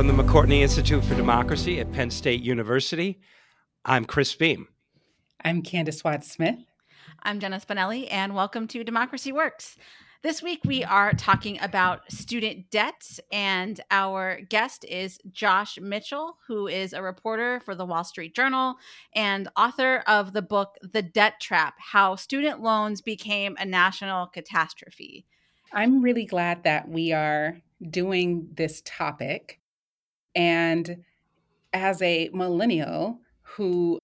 From the McCourtney Institute for Democracy at Penn State University, I'm Chris Beem. I'm Candis Watts Smith. I'm Jenna Spinelle, and welcome to Democracy Works. This week we are talking about student debt, and our guest is Josh Mitchell, who is a reporter for the Wall Street Journal and author of the book The Debt Trap How Student Loans Became a National Catastrophe. I'm really glad that we are doing this topic and as a millennial who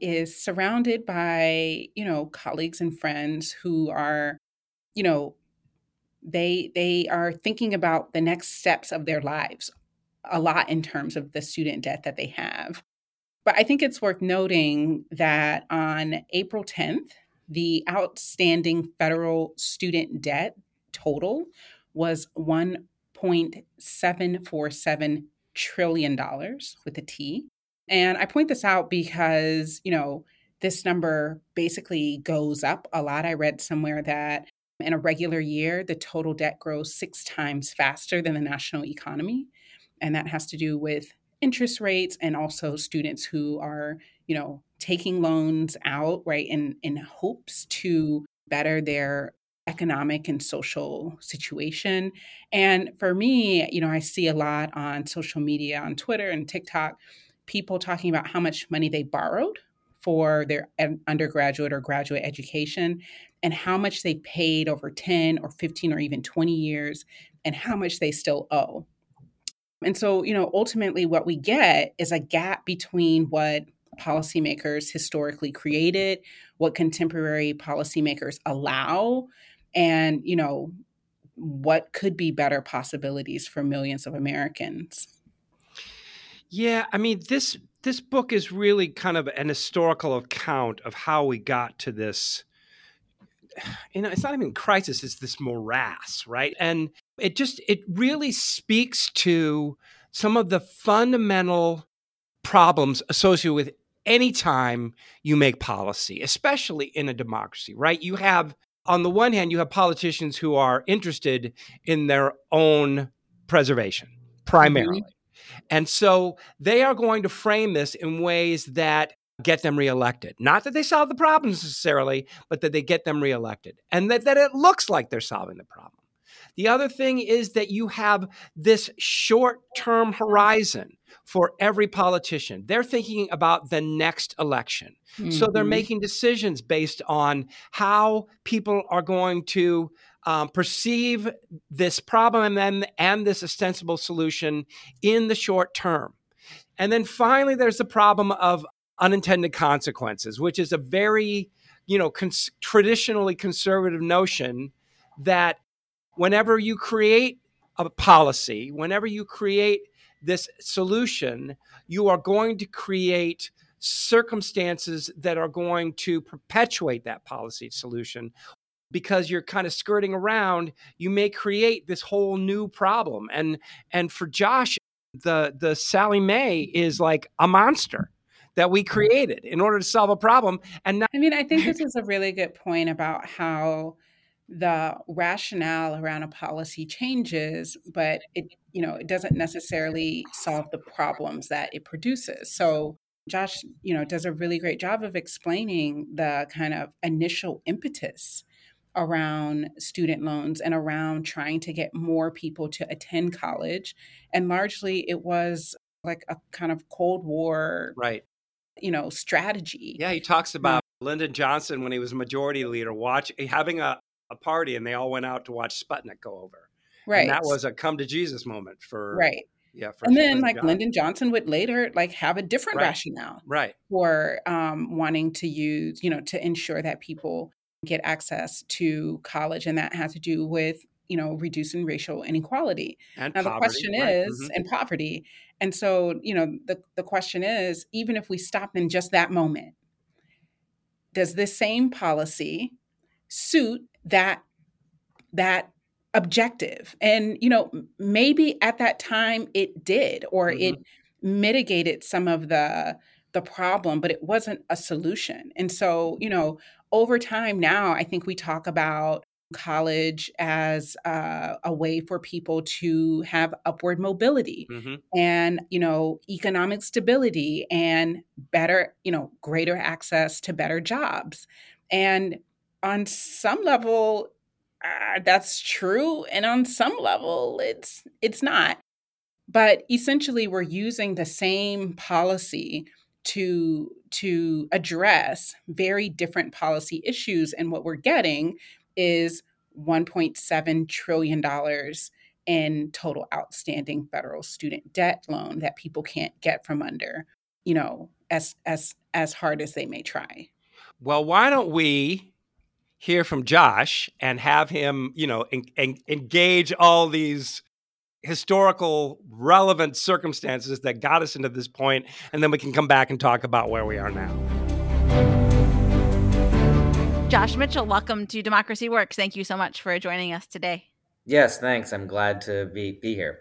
is surrounded by, you know, colleagues and friends who are, you know, they they are thinking about the next steps of their lives a lot in terms of the student debt that they have. But I think it's worth noting that on April 10th, the outstanding federal student debt total was 1.747 trillion dollars with a T. And I point this out because, you know, this number basically goes up a lot. I read somewhere that in a regular year, the total debt grows six times faster than the national economy. And that has to do with interest rates and also students who are, you know, taking loans out, right, in, in hopes to better their economic and social situation. And for me, you know, I see a lot on social media, on Twitter and TikTok, people talking about how much money they borrowed for their undergraduate or graduate education and how much they paid over 10 or 15 or even 20 years and how much they still owe. And so, you know, ultimately what we get is a gap between what policymakers historically created, what contemporary policymakers allow, and you know what could be better possibilities for millions of Americans. Yeah, I mean this this book is really kind of an historical account of how we got to this you know it's not even crisis it's this morass right and it just it really speaks to some of the fundamental problems associated with any time you make policy especially in a democracy right you have on the one hand, you have politicians who are interested in their own preservation primarily. Mm-hmm. And so they are going to frame this in ways that get them reelected. Not that they solve the problems necessarily, but that they get them reelected and that, that it looks like they're solving the problem. The other thing is that you have this short term horizon for every politician. They're thinking about the next election. Mm-hmm. So they're mm-hmm. making decisions based on how people are going to um, perceive this problem and then and this ostensible solution in the short term. And then finally, there's the problem of unintended consequences, which is a very, you know, cons- traditionally conservative notion that whenever you create a policy, whenever you create this solution, you are going to create circumstances that are going to perpetuate that policy solution because you're kind of skirting around you may create this whole new problem. And and for Josh the the Sallie Mae is like a monster that we created in order to solve a problem and now- I mean I think this is a really good point about how the rationale around a policy changes, but it you know it doesn't necessarily solve the problems that it produces. So Josh, you know, does a really great job of explaining the kind of initial impetus around student loans and around trying to get more people to attend college. And largely it was like a kind of Cold War right you know strategy yeah he talks about um, lyndon johnson when he was majority leader watch having a, a party and they all went out to watch Sputnik go over. Right. And that was a come to Jesus moment for right. Yeah. and then like Johnson. Lyndon Johnson would later like have a different right. rationale right for um, wanting to use you know to ensure that people get access to college and that has to do with you know reducing racial inequality and now poverty, the question right. is mm-hmm. and poverty and so you know the, the question is even if we stop in just that moment does this same policy suit that that objective and you know maybe at that time it did or mm-hmm. it mitigated some of the the problem but it wasn't a solution and so you know over time now i think we talk about college as uh, a way for people to have upward mobility mm-hmm. and you know economic stability and better you know greater access to better jobs and on some level uh, that's true and on some level it's it's not. But essentially we're using the same policy to to address very different policy issues and what we're getting is 1.7 trillion dollars in total outstanding federal student debt loan that people can't get from under you know as as as hard as they may try. Well why don't we hear from Josh and have him, you know, en- en- engage all these historical relevant circumstances that got us into this point and then we can come back and talk about where we are now. Josh Mitchell, welcome to Democracy Works. Thank you so much for joining us today. Yes, thanks. I'm glad to be be here.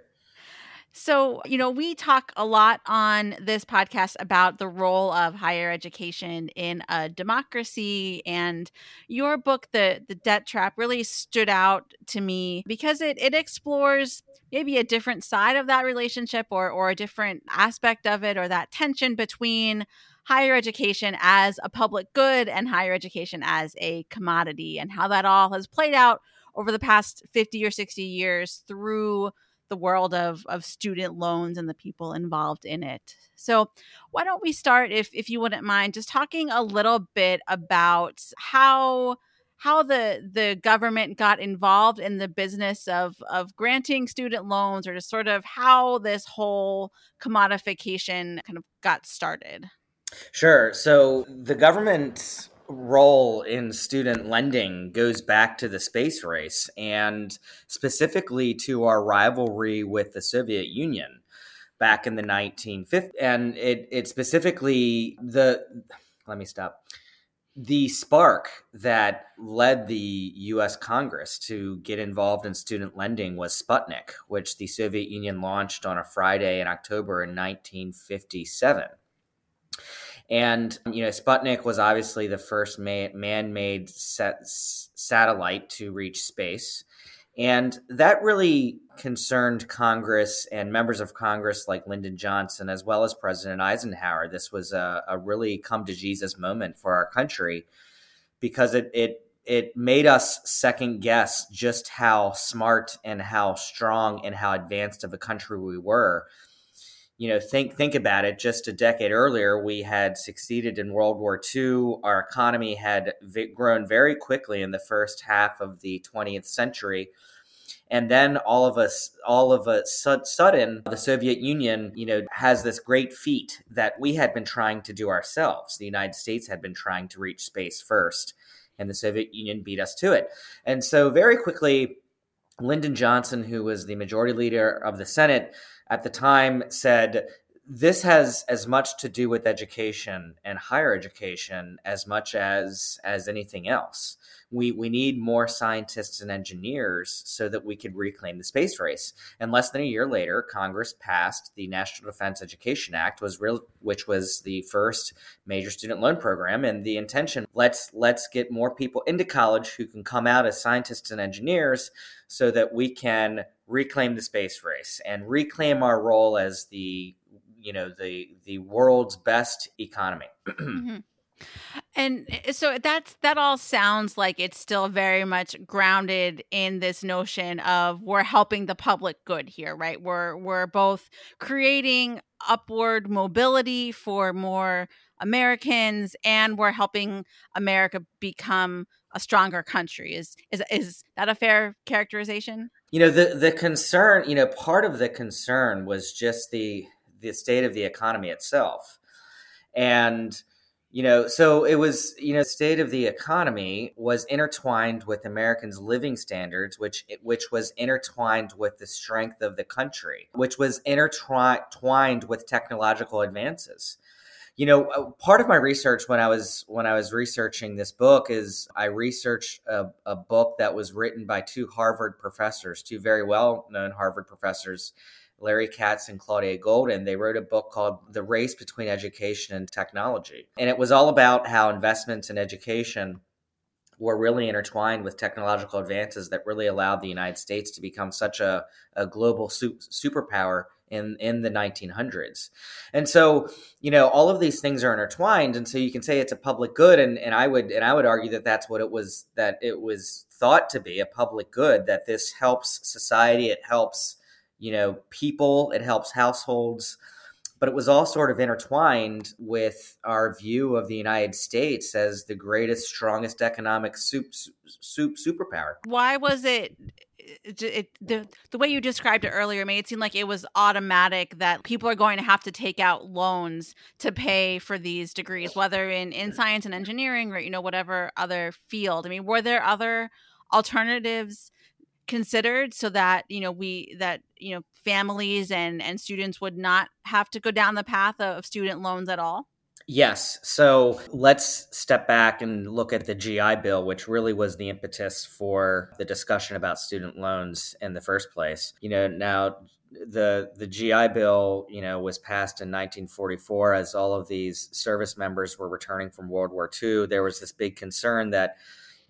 So, you know, we talk a lot on this podcast about the role of higher education in a democracy and your book the the debt trap really stood out to me because it it explores maybe a different side of that relationship or or a different aspect of it or that tension between higher education as a public good and higher education as a commodity and how that all has played out over the past 50 or 60 years through the world of of student loans and the people involved in it. So, why don't we start if if you wouldn't mind just talking a little bit about how how the the government got involved in the business of of granting student loans or just sort of how this whole commodification kind of got started. Sure. So the government role in student lending goes back to the space race and specifically to our rivalry with the Soviet Union back in the 1950s. And it, it specifically, the, let me stop. The spark that led the US Congress to get involved in student lending was Sputnik, which the Soviet Union launched on a Friday in October in 1957. And you know, Sputnik was obviously the first man-made satellite to reach space, and that really concerned Congress and members of Congress like Lyndon Johnson, as well as President Eisenhower. This was a, a really come to Jesus moment for our country because it it it made us second guess just how smart and how strong and how advanced of a country we were you know think think about it just a decade earlier we had succeeded in world war ii our economy had v- grown very quickly in the first half of the 20th century. And then all of us all of a sudden the soviet union you know has this great feat that we had been trying to do ourselves. The united states had been trying to reach space first and the soviet union beat us to it. And so very quickly lyndon johnson who was the majority leader of the senate at the time said this has as much to do with education and higher education as much as as anything else. We we need more scientists and engineers so that we could reclaim the space race. And less than a year later congress passed the national defense education act was real which was the first major student loan program. And the intention let's let's get more people into college who can come out as scientists and engineers so that we can reclaim the space race and reclaim our role as the you know the the world's best economy. mm-hmm. And eh, so that's that all sounds like it's still very much grounded in this notion of we're helping the public good here, right? We're we're both creating upward mobility for more Americans and we're helping America become a stronger country. Is is is that a fair characterization? You know, the the concern, you know, part of the concern was just the the state of the economy itself. And you know, so it was, you know, state of the economy was intertwined with Americans' living standards, which which was intertwined with the strength of the country, which was intertwined with technological advances. You know, uh, part of my research when I was when I was researching this book is I researched a, a book that was written by two Harvard professors, two very well known Harvard professors, Larry Katz and Claudia Goldin, they wrote a book called The Race Between Education and Technology. And it was all about how investments in education were really intertwined with technological advances that really allowed the United States to become such a, a global su- superpower in in the 1900s and so you know all of these things are intertwined and so you can say it's a public good and, and i would and i would argue that that's what it was that it was thought to be a public good that this helps society it helps you know people it helps households but it was all sort of intertwined with our view of the United States as the greatest, strongest economic soup, soup superpower. Why was it it, the the way you described it earlier made it seem like it was automatic that people are going to have to take out loans to pay for these degrees, whether in in science and engineering or you know whatever other field. I mean, were there other alternatives considered so that you know we that you know families and and students would not have to go down the path of student loans at all? Yes. So let's step back and look at the GI Bill, which really was the impetus for the discussion about student loans in the first place. You know, now the the GI Bill, you know, was passed in 1944 as all of these service members were returning from World War II. There was this big concern that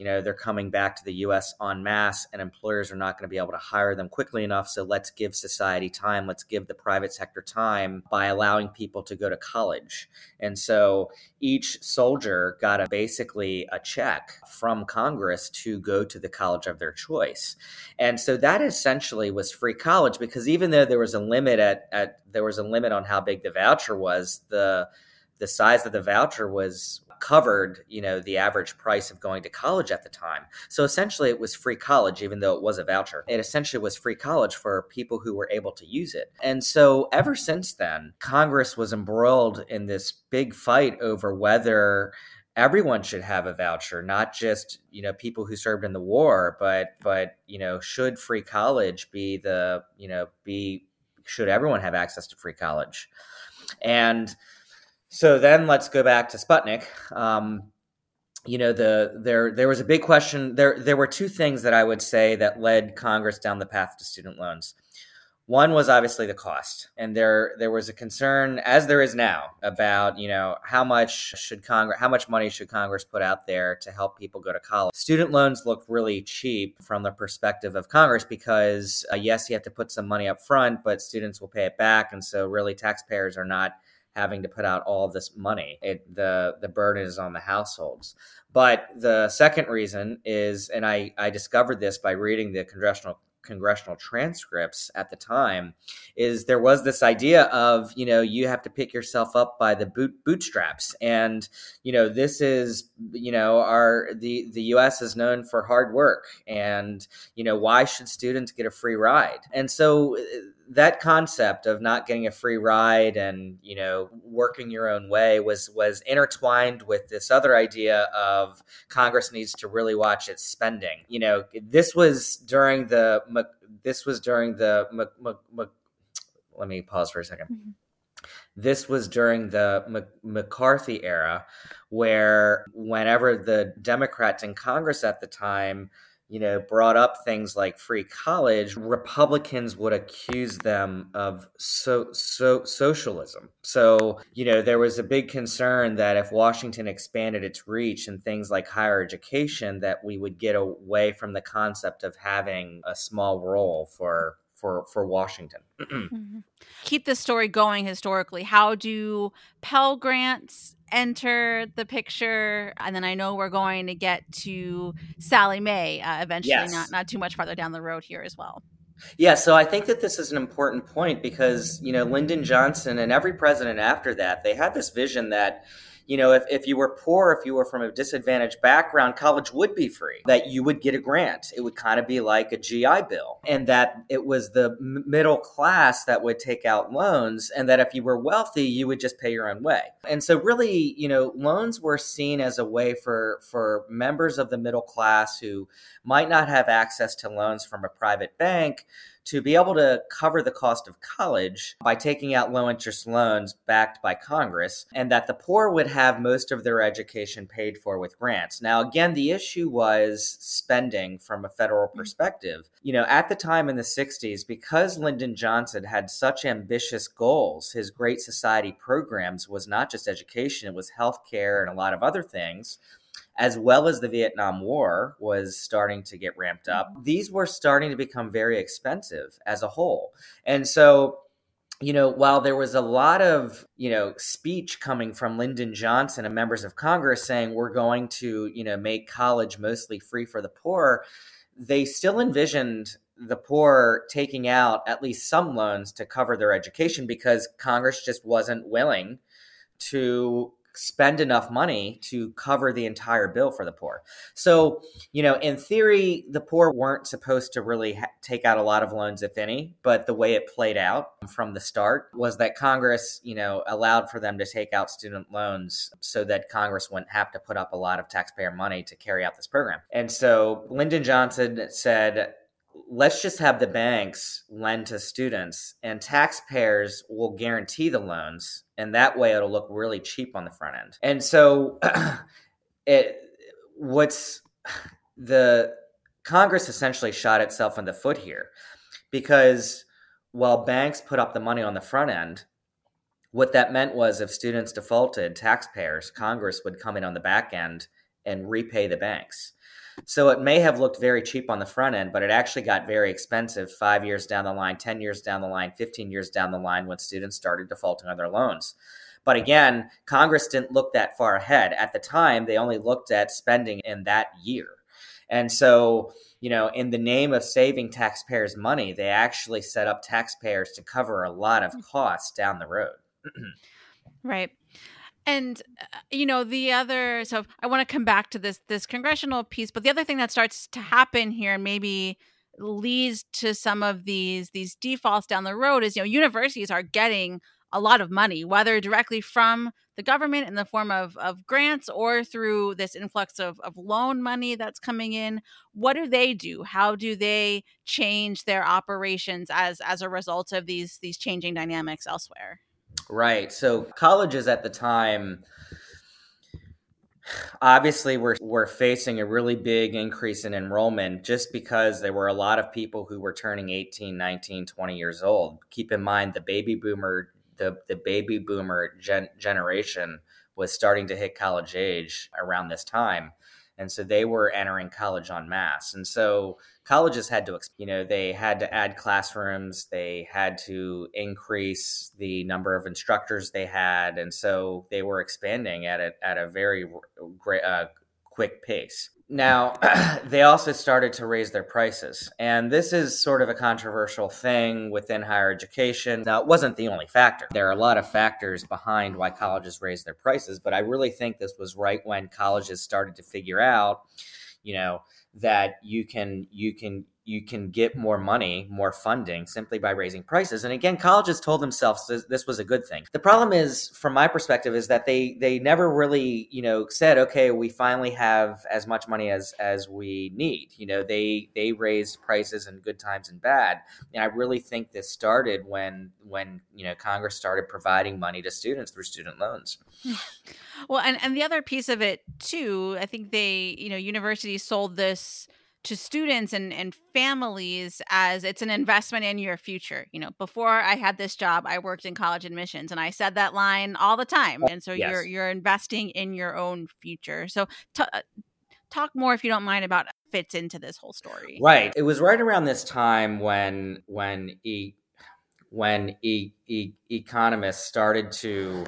you know they're coming back to the US en masse and employers are not going to be able to hire them quickly enough. So let's give society time. Let's give the private sector time by allowing people to go to college. And so each soldier got a basically a check from Congress to go to the college of their choice. And so that essentially was free college because even though there was a limit at, at there was a limit on how big the voucher was the the size of the voucher was covered, you know, the average price of going to college at the time. So essentially it was free college, even though it was a voucher. It essentially was free college for people who were able to use it. And so ever since then, Congress was embroiled in this big fight over whether everyone should have a voucher not just you know people who served in the war but but you know should free college be the you know be should everyone have access to free college and so then let's go back to Sputnik. Um, you know, the there there was a big question. There there were two things that I would say that led Congress down the path to student loans. One was obviously the cost, and there there was a concern, as there is now, about you know how much should Congress, how much money should Congress put out there to help people go to college. Student loans look really cheap from the perspective of Congress because uh, yes, you have to put some money up front, but students will pay it back, and so really taxpayers are not having to put out all this money. It, the the burden is on the households. But the second reason is, and I, I discovered this by reading the congressional congressional transcripts at the time is there was this idea of you know you have to pick yourself up by the boot bootstraps and you know this is you know our the the US is known for hard work and you know why should students get a free ride and so that concept of not getting a free ride and you know working your own way was was intertwined with this other idea of Congress needs to really watch its spending. You know, this was during the this was during the let me pause for a 2nd mm-hmm. This was during the McCarthy era, where whenever the Democrats in Congress at the time you know, brought up things like free college, Republicans would accuse them of so so socialism. So, you know, there was a big concern that if Washington expanded its reach and things like higher education, that we would get away from the concept of having a small role for for for Washington. mm-hmm. Keep this story going historically. How do Pell grants enter the picture? And then I know we're going to get to Sallie Mae uh, eventually, yes. not not too much farther down the road here as well. Yeah, so I think that this is an important point because, you know, Lyndon Johnson and every president after that, they had this vision that you know, if, if you were poor, if you were from a disadvantaged background, college would be free, that you would get a grant. It would kind of be like a GI Bill, and that it was the middle class that would take out loans, and that if you were wealthy, you would just pay your own way. And so, really, you know, loans were seen as a way for, for members of the middle class who might not have access to loans from a private bank to be able to cover the cost of college by taking out low interest loans backed by Congress, and that the poor would have most of their education paid for with grants. Now, again, the issue was spending from a federal mm. perspective. You know, at the time in the 60s, because Lyndon Johnson had such ambitious goals, his Great Society programs was not just education, it was healthcare and a lot of other things as well as the Vietnam War was starting to get ramped up, mm-hmm. these were starting to become very expensive as a whole. And so you know, while there was a lot of, you know, speech coming from Lyndon Johnson and members of Congress saying we're going to, you know, make college mostly free for the poor, they still envisioned the poor taking out at least some loans to cover their education because Congress just wasn't willing to spend enough money to cover the entire bill for the poor. So, you know, in theory, the poor weren't supposed to really ha- take out a lot of loans, if any, but the way it played out from the start was that Congress, you know, allowed for them to take out student loans so that Congress wouldn't have to put up a lot of taxpayer money to carry out this program. And so Lyndon Johnson said, let's just have the banks lend to students and taxpayers will guarantee the loans and that way it'll look really cheap on the front end. And so it what's the congress essentially shot itself in the foot here because while banks put up the money on the front end what that meant was if students defaulted taxpayers congress would come in on the back end and repay the banks so it may have looked very cheap on the front end, but it actually got very expensive five years down the line, 10 years down the line, 15 years down the line when students started defaulting on their loans. But again, Congress didn't look that far ahead. At the time, they only looked at spending in that year. And so, you know, in the name of saving taxpayers' money, they actually set up taxpayers to cover a lot of mm. costs down the road. right. And uh, you know the other so I want to come back to this this congressional piece, but the other thing that starts to happen here and maybe leads to some of these these defaults down the road is you know universities are getting a lot of money, whether directly from the government in the form of, of grants or through this influx of, of loan money that's coming in. What do they do? How do they change their operations as as a result of these these changing dynamics elsewhere? Right. So colleges at the time obviously we're we're facing a really big increase in enrollment just because there were a lot of people who were turning 18 19 20 years old keep in mind the baby boomer the, the baby boomer gen- generation was starting to hit college age around this time and so they were entering college en masse. And so colleges had to you know they had to add classrooms. They had to increase the number of instructors they had. And so they were expanding at a, at a very uh, quick pace now they also started to raise their prices and this is sort of a controversial thing within higher education. Now it wasn't the only factor. There are a lot of factors behind why colleges raised their prices but i really think this was right when colleges started to figure out you know that you can you can you can get more money, more funding simply by raising prices. And again, colleges told themselves this, was a good thing. The problem is, from my perspective, is that they they never really you know said, okay, we finally have as much money as as we need. You know, they they raised prices in good times and bad. And I really think this started when when you know Congress started providing money to students through student loans. Well, and and the other piece of it too, I think they you know universities sold this to students and, and families as it's an investment in your future. You know, before I had this job, I worked in college admissions and I said that line all the time. And so yes. you're you're investing in your own future. So t- uh, talk more if you don't mind about fits into this whole story. Right. It was right around this time when when e when e, e, economists started to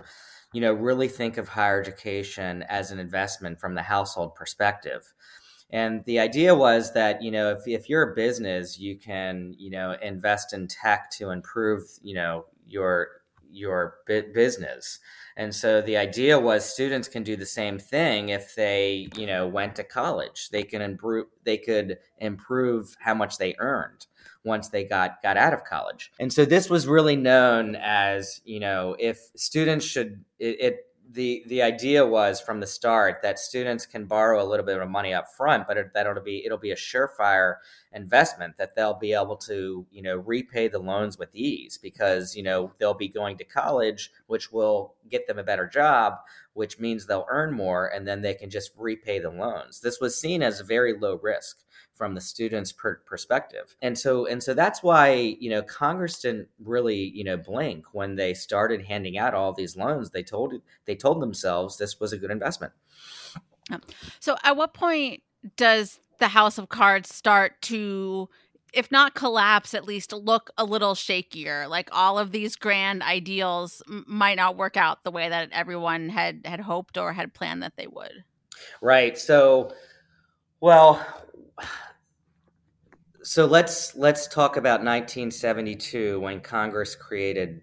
you know really think of higher education as an investment from the household perspective and the idea was that, you know, if, if you're a business, you can, you know, invest in tech to improve, you know, your your business. And so the idea was students can do the same thing if they, you know, went to college. They can improve they could improve how much they earned once they got got out of college. And so this was really known as, you know, if students should it, it the the idea was from the start that students can borrow a little bit of money up front, but it, that it'll be it'll be a surefire investment that they'll be able to you know repay the loans with ease because you know they'll be going to college, which will get them a better job, which means they'll earn more, and then they can just repay the loans. This was seen as very low risk from the student's per- perspective. And so and so that's why, you know, Congress didn't really, you know, blink when they started handing out all these loans. They told they told themselves this was a good investment. So, at what point does the House of Cards start to, if not collapse, at least look a little shakier? Like all of these grand ideals m- might not work out the way that everyone had had hoped or had planned that they would. Right. So, well, so let's let's talk about 1972 when Congress created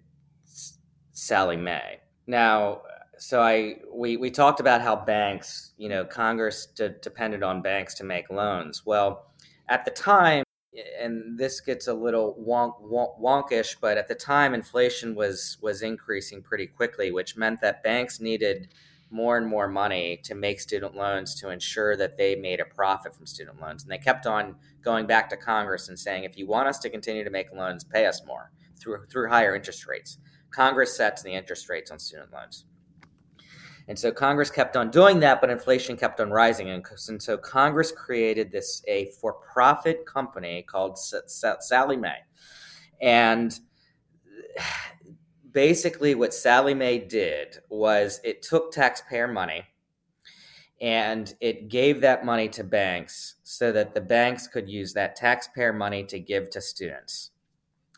Sallie Mae. Now, so I we we talked about how banks, you know, Congress de- depended on banks to make loans. Well, at the time, and this gets a little wonk, wonk, wonkish, but at the time, inflation was was increasing pretty quickly, which meant that banks needed more and more money to make student loans to ensure that they made a profit from student loans. And they kept on going back to Congress and saying, if you want us to continue to make loans, pay us more through, through higher interest rates. Congress sets the interest rates on student loans. And so Congress kept on doing that, but inflation kept on rising. And, so Congress created this a for-profit company called Sallie Mae. And basically what Sallie Mae did was it took taxpayer money and it gave that money to banks so that the banks could use that taxpayer money to give to students.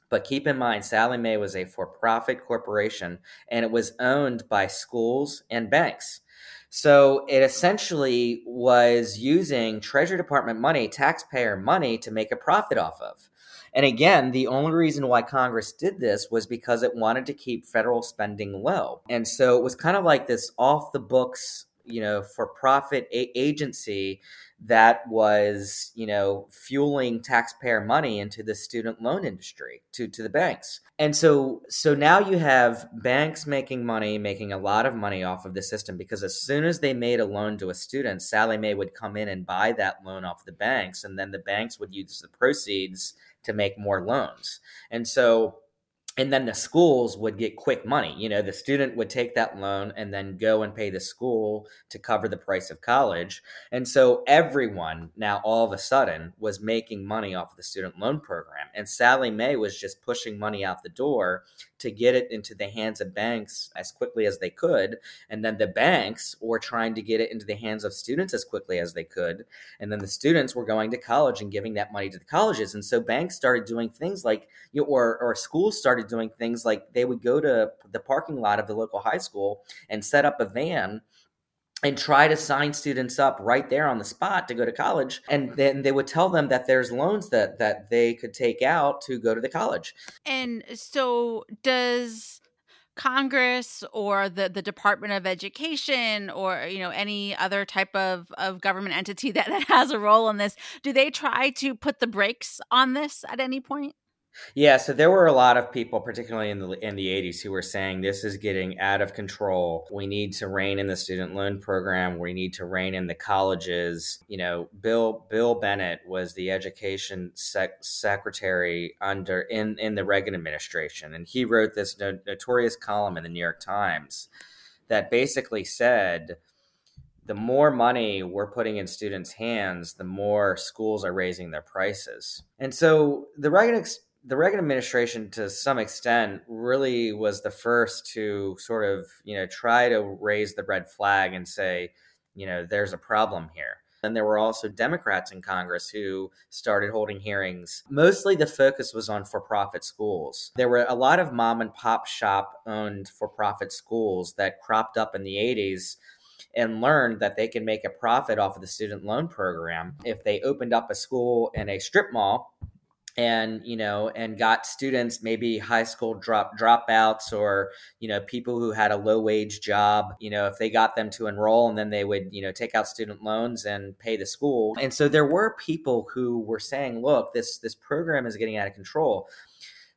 But keep in mind, Sallie Mae was a for profit corporation and it was owned by schools and banks. So it essentially was using Treasury Department money, taxpayer money, to make a profit off of. And again, the only reason why Congress did this was because it wanted to keep federal spending low. And so it was kind of like this off the books, you know, for profit a- agency that was, you know, fueling taxpayer money into the student loan industry to to the banks. And so so now you have banks making money, making a lot of money off of the system because as soon as they made a loan to a student, Sallie Mae would come in and buy that loan off the banks and then the banks would use the proceeds to make more loans. And so and then the schools would get quick money. You know, the student would take that loan and then go and pay the school to cover the price of college. And so everyone now all of a sudden was making money off of the student loan program. And Sallie Mae was just pushing money out the door to get it into the hands of banks as quickly as they could. And then the banks were trying to get it into the hands of students as quickly as they could. And then the students were going to college and giving that money to the colleges. And so banks started doing things like, you know, or, or schools started doing things like they would go to the parking lot of the local high school and set up a van and try to sign students up right there on the spot to go to college and then they would tell them that there's loans that that they could take out to go to the college. And so does congress or the the department of education or you know any other type of of government entity that, that has a role in this do they try to put the brakes on this at any point yeah, so there were a lot of people, particularly in the in the 80s, who were saying this is getting out of control. We need to rein in the student loan program. We need to rein in the colleges. You know, Bill Bill Bennett was the education sec- secretary under in in the Reagan administration, and he wrote this no- notorious column in the New York Times that basically said the more money we're putting in students' hands, the more schools are raising their prices. And so the Reagan ex- the Reagan administration, to some extent, really was the first to sort of, you know, try to raise the red flag and say, you know, there's a problem here. And there were also Democrats in Congress who started holding hearings. Mostly the focus was on for profit schools. There were a lot of mom and pop shop owned for profit schools that cropped up in the 80s and learned that they can make a profit off of the student loan program if they opened up a school in a strip mall and you know and got students maybe high school drop dropouts or you know people who had a low wage job you know if they got them to enroll and then they would you know take out student loans and pay the school. And so there were people who were saying look this this program is getting out of control.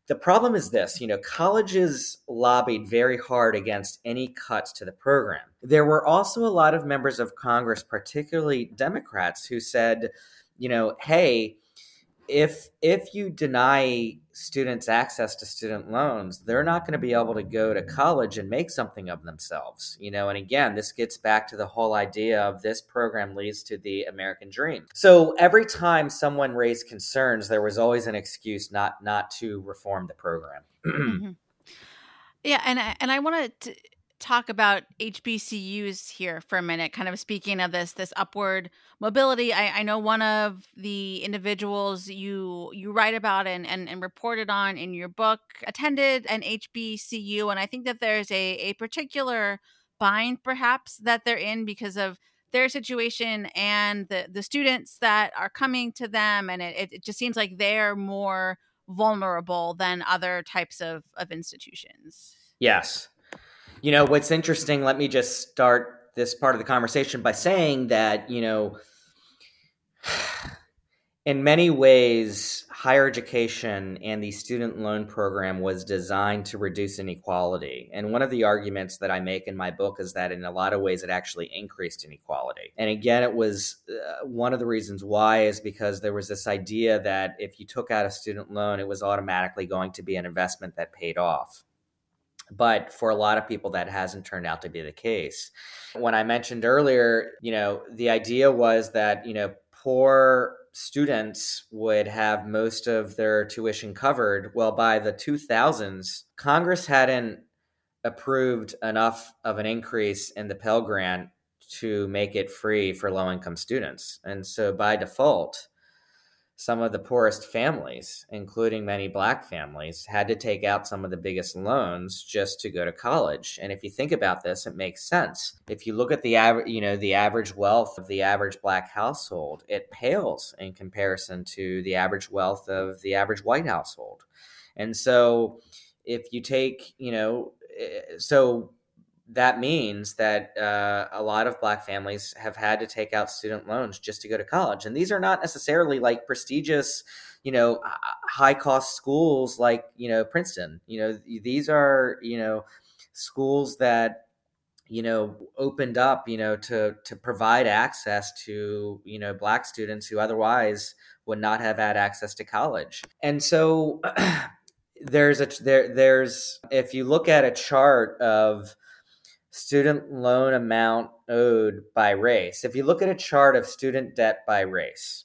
The problem is this you know colleges lobbied very hard against any cuts to the program. There were also a lot of members of congress particularly democrats who said you know hey if if you deny students access to student loans they're not going to be able to go to college and make something of themselves you know? And again this gets back to the whole idea of this program leads to the american dream. So every time someone raised concerns there was always an excuse not not to reform the program. Mm-hmm. yeah and I, and i want to talk about HBCUs here for a minute, kind of speaking of this this upward mobility. I, I know one of the individuals you you write about and, and, and reported on in your book attended an HBCU, and I think that there's a, a particular bind perhaps that they're in because of their situation and the the students that are coming to them and it, it just seems like they're more vulnerable than other types of of institutions yes you know what's interesting let me just start this part of the conversation by saying that you know in many ways higher education and the student loan program was designed to reduce inequality. And one of the arguments that I make in my book is that in a lot of ways it actually increased inequality. And again, it was uh, one of the reasons why is because there was this idea that if you took out a student loan, it was automatically going to be an investment that paid off. But for a lot of people, that hasn't turned out to be the case. When I mentioned earlier, you know, the idea was that, you know, poor students would have most of their tuition covered. Well, by the 2000s, Congress hadn't approved enough of an increase in the Pell Grant to make it free for low income students. And so by default, some of the poorest families, including many black families, had to take out some of the biggest loans just to go to college. And if you think about this, it makes sense. If you look at the average, you know, the average wealth of the average black household, it pales in comparison to the average wealth of the average white household. And so if you take, you know, eh, so that means that uh, a lot of black families have had to take out student loans just to go to college. And these are not necessarily like prestigious you know high cost schools like you know princeton. You know these are you know schools that you know opened up you know to to provide access to you know black students who otherwise would not have had access to college. And so there's a there there's if you look at a chart of student loan amount owed by race. If you look at a chart of student debt by race,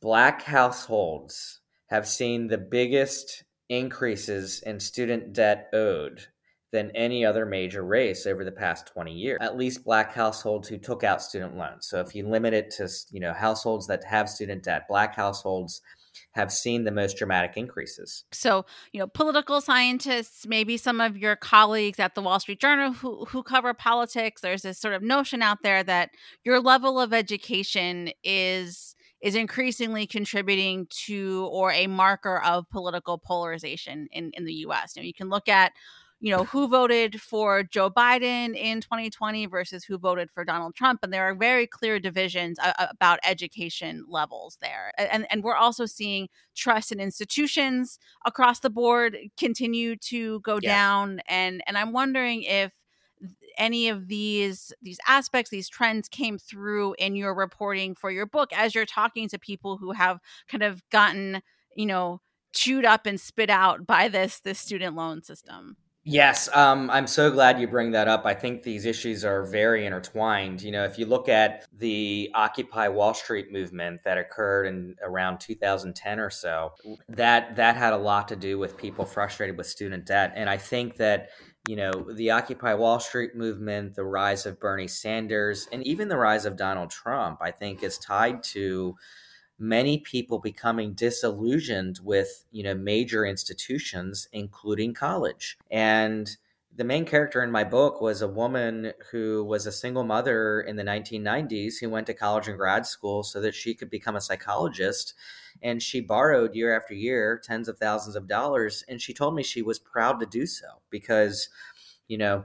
black households have seen the biggest increases in student debt owed than any other major race over the past 20 years at least black households who took out student loans so if you limit it to you know households that have student debt black households have seen the most dramatic increases. So, you know, political scientists, maybe some of your colleagues at the Wall Street Journal who, who cover politics, there's this sort of notion out there that your level of education is is increasingly contributing to or a marker of political polarization in, in the US. Now, you can look at you know, who voted for Joe Biden in 2020 versus who voted for Donald Trump. And there are very clear divisions uh, about education levels there. And, and we're also seeing trust in institutions across the board continue to go yes. down. And, and I'm wondering if any of these these aspects these trends came through in your reporting for your book as you're talking to people who have kind of gotten you know chewed up and spit out by this this student loan system Yes, um, I'm so glad you bring that up. I think these issues are very intertwined. You know, if you look at the Occupy Wall Street movement that occurred in around 2010 or so, that that had a lot to do with people frustrated with student debt, and I think that you know the Occupy Wall Street movement, the rise of Bernie Sanders, and even the rise of Donald Trump, I think, is tied to many people becoming disillusioned with you know major institutions including college. And the main character in my book was a woman who was a single mother in the 1990s who went to college and grad school so that she could become a psychologist. And she borrowed year after year tens of thousands of dollars and she told me she was proud to do so because you know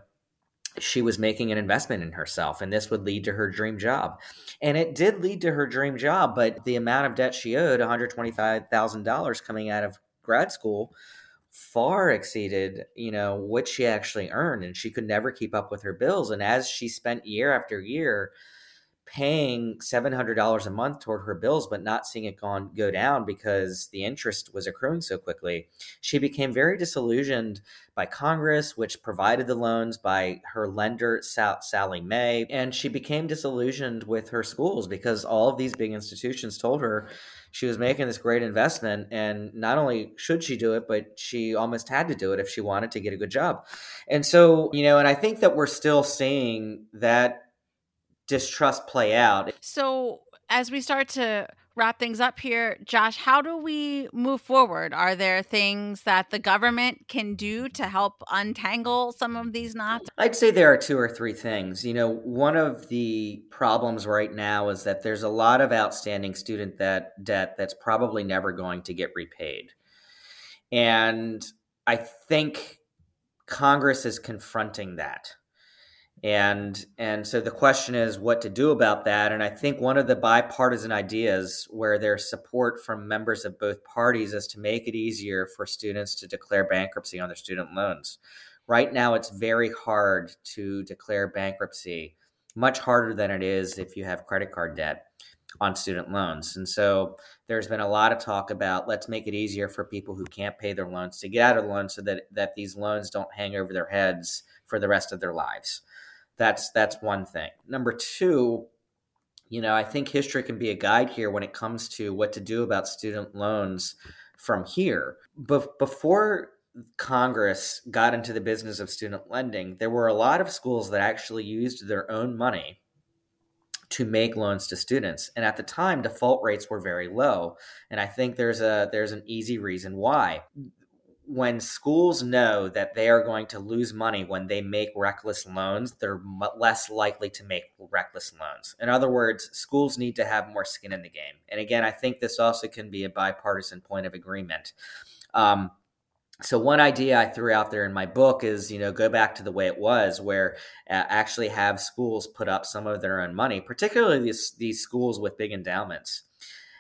she was making an investment in herself and this would lead to her dream job. And it did lead to her dream job but the amount of debt she owed $125000 coming out of grad school far exceeded you know what she actually earned and she could never keep up with her bills. And as she spent year after year paying $700 a month toward her bills but not seeing it gone, go down because the interest was accruing so quickly. She became very disillusioned by congress which provided the loans by her lender Sallie Mae, and she became disillusioned with her schools because all of these big institutions told her she was making this great investment and not only should she do it but she almost had to do it if she wanted to get a good job. And so you know and i think that we're still seeing that distrust play out so as we start to wrap things up here, Josh, how do we move forward? Are there things that the government can do to help untangle some of these knots? I'd say there are two or three things. You know, one of the problems right now is that there's a lot of outstanding student debt debt that's probably never going to get repaid. And I think Congress is confronting that and and so the question is what to do about that. And i think one of the bipartisan ideas where there's support from members of both parties is to make it easier for students to declare bankruptcy on their student loans. Right now it's very hard to declare bankruptcy much harder than it is if you have credit card debt on student loans. And so there's been a lot of talk about let's make it easier for people who can't pay their loans to get out of the loans so that that these loans don't hang over their heads for the rest of their lives that's that's one thing. Number two, you know, I think history can be a guide here when it comes to what to do about student loans from here. But before Congress got into the business of student lending, there were a lot of schools that actually used their own money to make loans to students and at the time default rates were very low and i think there's a there's an easy reason why when schools know that they are going to lose money when they make reckless loans, they're less likely to make reckless loans. In other words, schools need to have more skin in the game. And again, I think this also can be a bipartisan point of agreement. Um, so one idea I threw out there in my book is, you know, go back to the way it was, where uh, actually have schools put up some of their own money, particularly these these schools with big endowments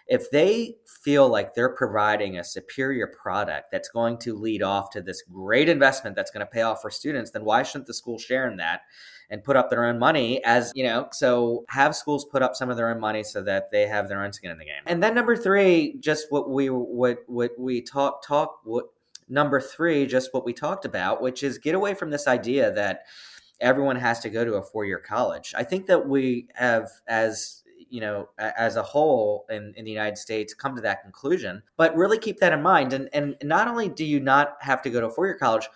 if they feel like they're providing a superior product that's going to lead off to this great investment that's going to pay off for students, then why shouldn't the school share in that and put up their own money as, you know, so have schools put up some of their own money so that they have their own skin in the game. And then number 3, just what we what what we talk talk what number 3, just what we talked about, which is get away from this idea that everyone has to go to a four-year college. I think that we have as you know, as a whole in, in the United States come to that conclusion. But really keep that in mind. And, and not only do you not have to go to a four year college,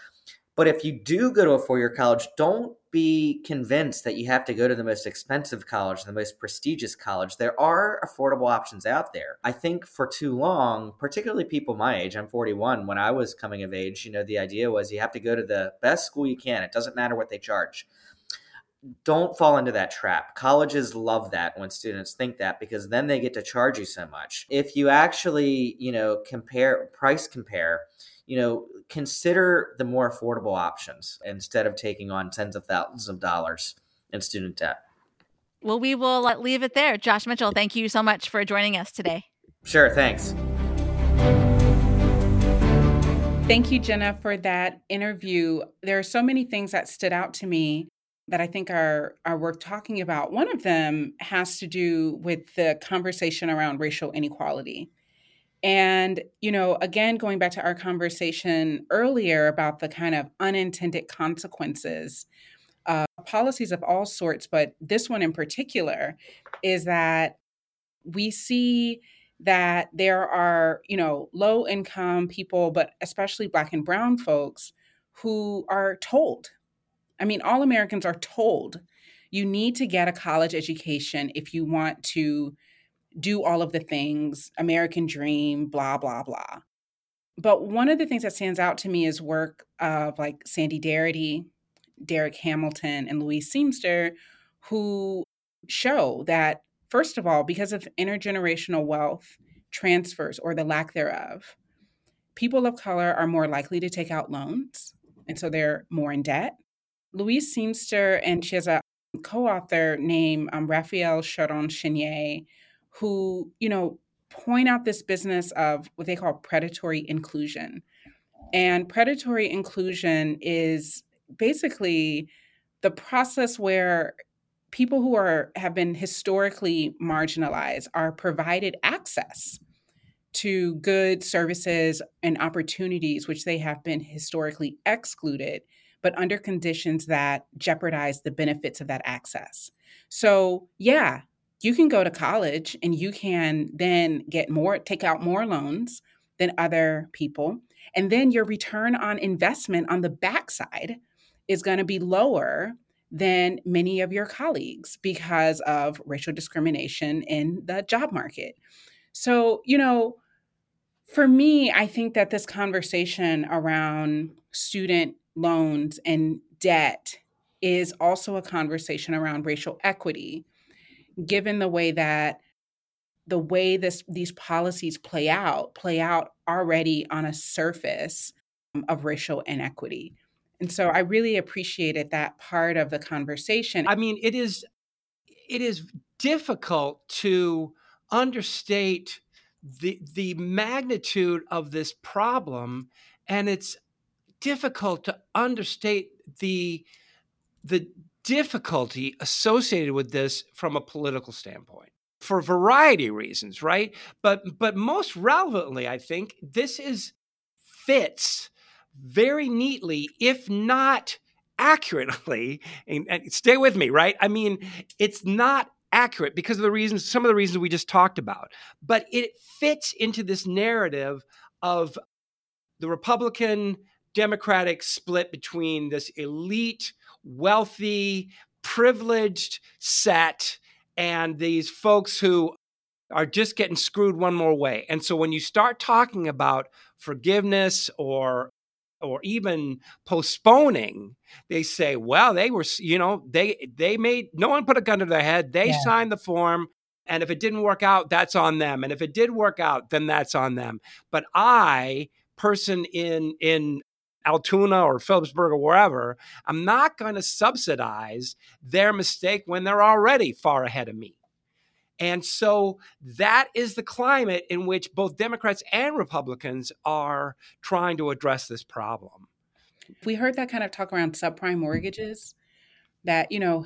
but if you do go to a four year college, don't be convinced that you have to go to the most expensive college, the most prestigious college. There are affordable options out there. I think for too long, particularly people my age, I'm 41, when I was coming of age, you know, the idea was you have to go to the best school you can. It doesn't matter what they charge don't fall into that trap. Colleges love that when students think that because then they get to charge you so much. If you actually, you know, compare price compare, you know, consider the more affordable options instead of taking on tens of thousands of dollars in student debt. Well, we will uh, leave it there. Josh Mitchell, thank you so much for joining us today. Sure, thanks. Thank you, Jenna, for that interview. There are so many things that stood out to me that I think are are worth talking about. One of them has to do with the conversation around racial inequality. And, you know, again, going back to our conversation earlier about the kind of unintended consequences of policies of all sorts, but this one in particular is that we see that there are, you know, low income people, but especially Black and Brown folks who are told I mean, all Americans are told you need to get a college education if you want to do all of the things, American dream, blah, blah, blah. But one of the things that stands out to me is work of like Sandy Darity, Darrick Hamilton, and Louise Seamster, who show that, first of all, because of intergenerational wealth transfers or the lack thereof, people of color are more likely to take out loans. And so they're more in debt. Louise Seamster, and she has a co-author named um, Raphael Charron-Chénier, who, you know, point out this business of what they call predatory inclusion. And predatory inclusion is basically the process where people who are have been historically marginalized are provided access to goods, services, and opportunities which they have been historically excluded but under conditions that jeopardize the benefits of that access. So, yeah, you can go to college and you can then get more, take out more loans than other people. And then your return on investment on the backside is going to be lower than many of your colleagues because of racial discrimination in the job market. So, you know, for me, I think that this conversation around student loans and debt is also a conversation around racial equity, given the way that the way this these policies play out play out already on a surface um, of racial inequity. And so I really appreciated that part of the conversation. I mean, it is it is difficult to understate the the magnitude of this problem and it's difficult to understate the the difficulty associated with this from a political standpoint for a variety of reasons right but but most relevantly i think this is fits very neatly if not accurately and, and stay with me right i mean it's not accurate because of the reasons, some of the reasons we just talked about. But it fits into this narrative of the Republican Democratic split between this elite, wealthy, privileged set and these folks who are just getting screwed one more way. And so when you start talking about forgiveness or or even postponing they say well they were you know they they made no one put a gun to their head they yeah. signed the form and if it didn't work out that's on them and if it did work out then that's on them but i person in in Altoona or Philipsburg or wherever, I'm not going to subsidize their mistake when they're already far ahead of me. And so that is the climate in which both Democrats and Republicans are trying to address this problem. We heard that kind of talk around subprime mortgages that, you know,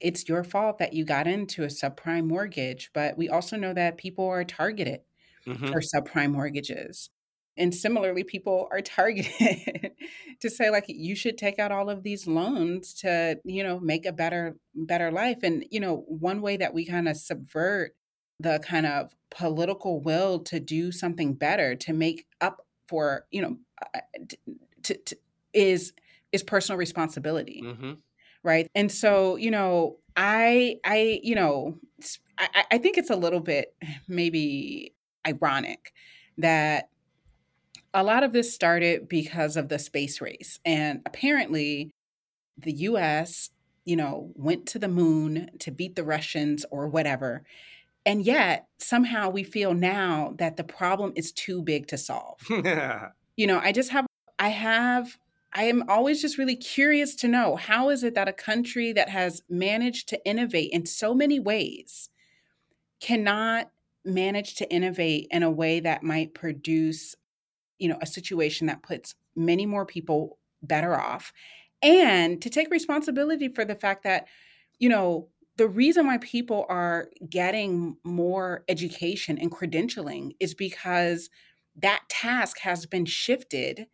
it's your fault that you got into a subprime mortgage, but we also know that people are targeted mm-hmm. for subprime mortgages and similarly people are targeted to say like you should take out all of these loans to you know make a better better life and you know one way that we kind of subvert the kind of political will to do something better to make up for you know uh, to, to is is personal responsibility mm-hmm. right and so you know i i you know I, I think it's a little bit maybe ironic that a lot of this started because of the space race. And apparently, the US, you know, went to the moon to beat the Russians or whatever. And yet, somehow we feel now that the problem is too big to solve. you know, I just have, I have, I am always just really curious to know how is it that a country that has managed to innovate in so many ways cannot manage to innovate in a way that might produce you know a situation that puts many more people better off and to take responsibility for the fact that you know the reason why people are getting more education and credentialing is because that task has been shifted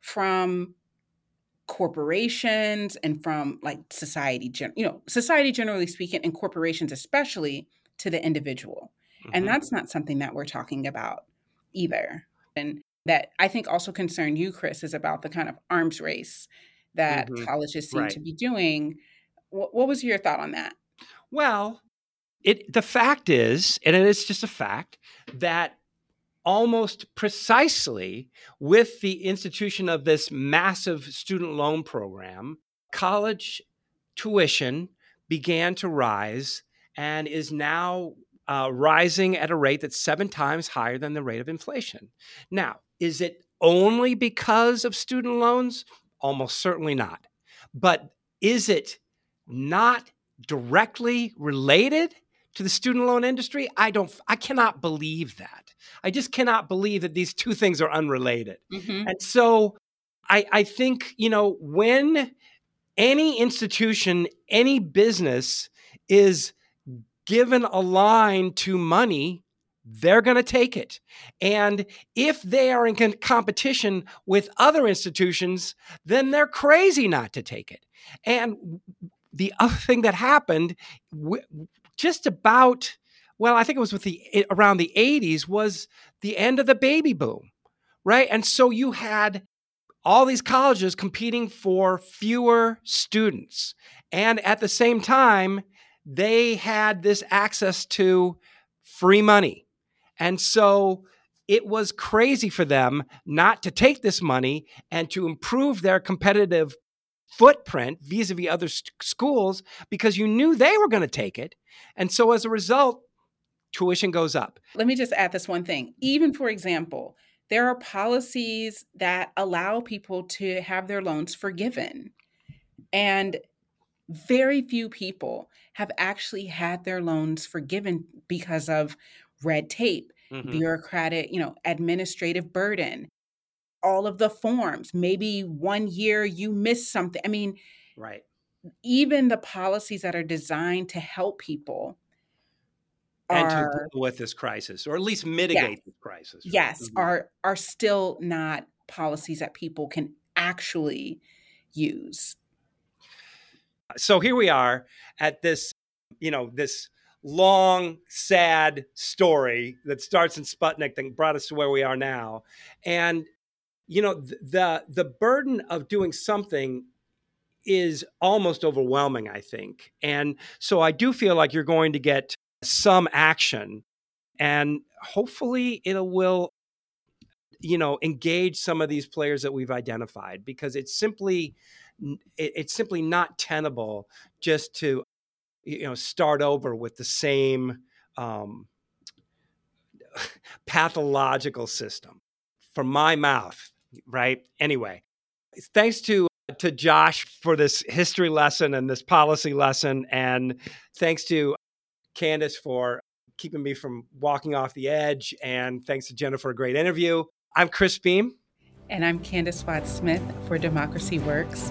from corporations and from like society gen- you know society generally speaking and corporations especially to the individual mm-hmm. and that's not something that we're talking about either and that I think also concern you, Chris, is about the kind of arms race that mm-hmm. colleges seem right. to be doing. What, what was your thought on that? Well, it the fact is, and it is just a fact, that almost precisely with the institution of this massive student loan program, college tuition began to rise and is now uh, rising at a rate that's seven times higher than the rate of inflation. Now, is it only because of student loans? Almost certainly not. But is it not directly related to the student loan industry? I don't I cannot believe that. I just cannot believe that these two things are unrelated. Mm-hmm. And so I I think, you know, when any institution, any business is given a line to money they're going to take it. And if they are in competition with other institutions, then they're crazy not to take it. And the other thing that happened just about well, I think it was with the eh, around the 80s was the end of the baby boom, right? And so you had all these colleges competing for fewer students. And at the same time, they had this access to free money. And so it was crazy for them not to take this money and to improve their competitive footprint vis a vis other st- schools because you knew they were going to take it. And so as a result, tuition goes up. Let me just add this one thing. Even for example, there are policies that allow people to have their loans forgiven. And very few people have actually had their loans forgiven because of red tape, mm-hmm. bureaucratic, you know, administrative burden, all of the forms. Maybe one year you miss something. I mean, right. Even the policies that are designed to help people and are, to deal with this crisis or at least mitigate yes, this crisis yes mm-hmm. are are still not policies that people can actually use so here we are at this you know this long sad story that starts in sputnik that brought us to where we are now. And you know the the burden of doing something is almost overwhelming i think. And so i do feel like you're going to get some action and hopefully it will you know engage some of these players that we've identified because it's simply it's simply not tenable just to you know start over with the same um, pathological system from my mouth right anyway thanks to to josh for this history lesson and this policy lesson and thanks to Candis for keeping me from walking off the edge. And thanks to Jenna for a great interview. I'm Chris Beem. And I'm Candis Watts Smith for Democracy Works.